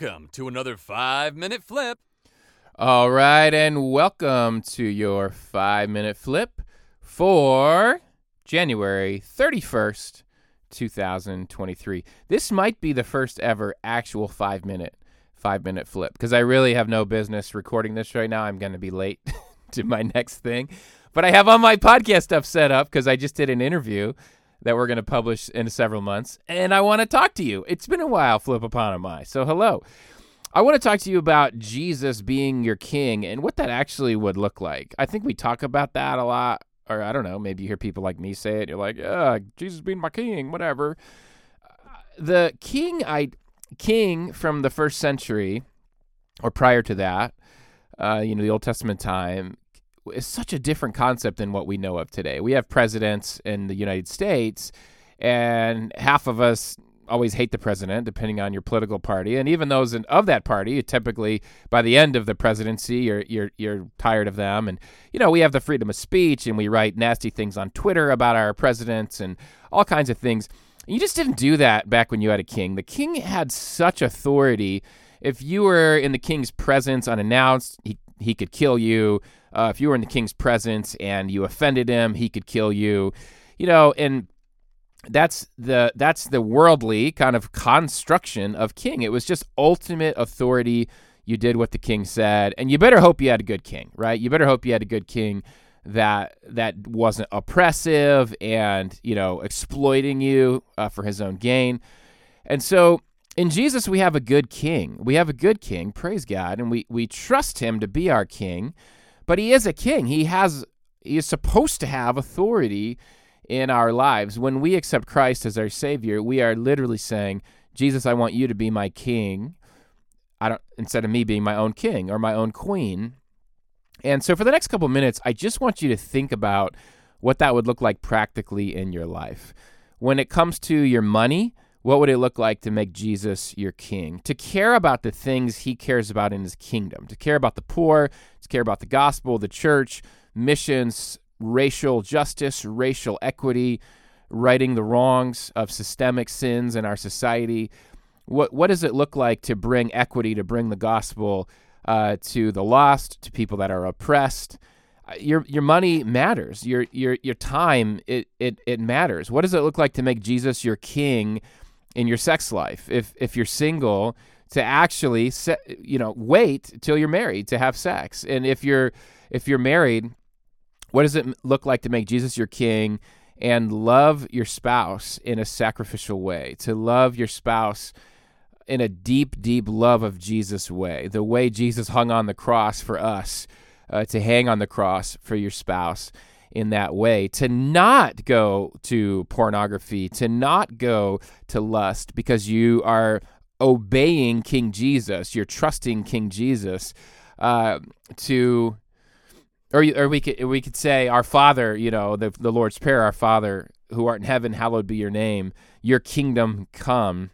Welcome to another five minute flip. All right, and welcome to your five minute flip for January 31st, 2023. This might be the first ever actual five minute five minute flip because I really have no business recording this right now. I'm going to be late to my next thing. But I have all my podcast stuff set up because I just did an interview that we're going to publish in several months. And I want to talk to you. It's been a while, Flip upon my. So, hello. I want to talk to you about Jesus being your king and what that actually would look like. I think we talk about that a lot. Or I don't know, maybe you hear people like me say it. You're like, yeah, Jesus being my king, whatever. The king, I king from the first century or prior to that, uh, you know, the Old Testament time, is such a different concept than what we know of today. We have presidents in the United States, and half of us always hate the president, depending on your political party. And even those in, of that party, typically by the end of the presidency, you're you're you're tired of them. And you know, we have the freedom of speech, and we write nasty things on Twitter about our presidents and all kinds of things. You just didn't do that back when you had a king. The king had such authority. If you were in the king's presence unannounced, he he could kill you. Uh, if you were in the king's presence and you offended him, he could kill you. You know, and that's the that's the worldly kind of construction of king. It was just ultimate authority. You did what the king said, and you better hope you had a good king, right? You better hope you had a good king that that wasn't oppressive and you know exploiting you uh, for his own gain. And so in Jesus we have a good king. We have a good king, praise God, and we we trust him to be our king. But he is a king. He has he is supposed to have authority in our lives. When we accept Christ as our savior, we are literally saying, "Jesus, I want you to be my king." I don't instead of me being my own king or my own queen. And so for the next couple minutes, I just want you to think about what that would look like practically in your life. When it comes to your money, what would it look like to make Jesus your king? To care about the things he cares about in his kingdom, to care about the poor, to care about the gospel, the church, missions, racial justice, racial equity, righting the wrongs of systemic sins in our society. What, what does it look like to bring equity, to bring the gospel uh, to the lost, to people that are oppressed? your your money matters. Your your your time it it it matters. What does it look like to make Jesus your king in your sex life. If if you're single, to actually se- you know wait till you're married to have sex. And if you're if you're married, what does it look like to make Jesus your king and love your spouse in a sacrificial way? To love your spouse in a deep, deep love of Jesus way, the way Jesus hung on the cross for us, uh, to hang on the cross for your spouse in that way, to not go to pornography, to not go to lust because you are obeying King Jesus, you're trusting King Jesus uh, to. Or, or we could we could say our Father, you know, the the Lord's prayer, our Father who art in heaven, hallowed be your name. Your kingdom come.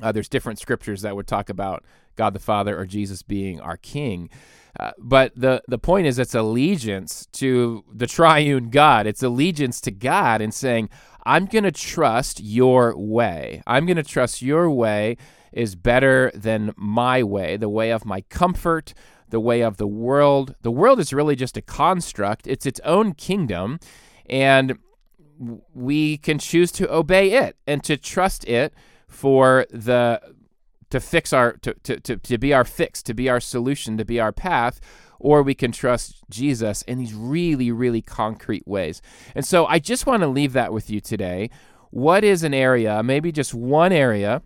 Uh, there's different scriptures that would talk about God the Father or Jesus being our King. Uh, but the the point is, it's allegiance to the triune God. It's allegiance to God and saying, "I'm going to trust your way. I'm going to trust your way is better than my way, the way of my comfort, the way of the world. The world is really just a construct. It's its own kingdom, and we can choose to obey it and to trust it for the to fix our to, to, to, to be our fix, to be our solution, to be our path, or we can trust Jesus in these really, really concrete ways. And so I just want to leave that with you today. What is an area, maybe just one area,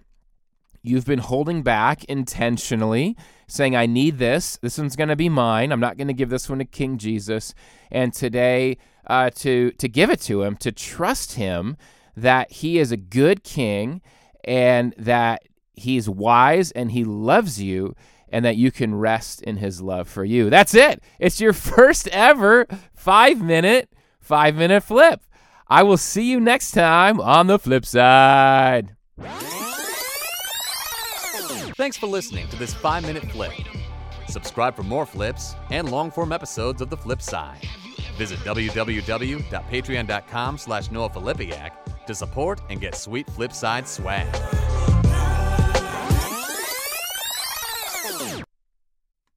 you've been holding back intentionally, saying, I need this. This one's going to be mine. I'm not going to give this one to King Jesus. And today, uh, to, to give it to him, to trust him that he is a good king and that he's wise and he loves you and that you can rest in his love for you. That's it. It's your first ever 5 minute 5 minute flip. I will see you next time on the flip side. Thanks for listening to this 5 minute flip. Subscribe for more flips and long form episodes of The Flip Side. Visit www.patreon.com slash Noah to support and get sweet Flipside swag.